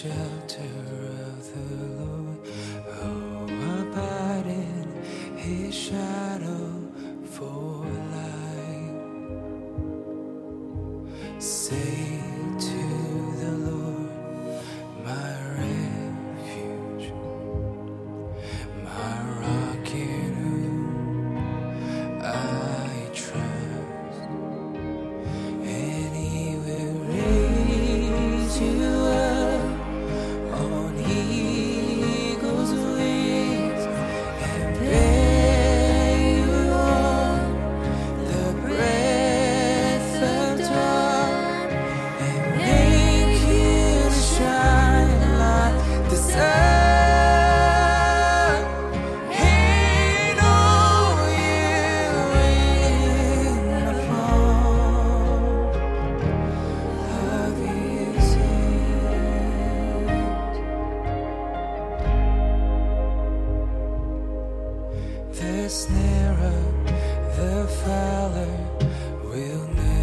shelter gets nearer, the Father will never.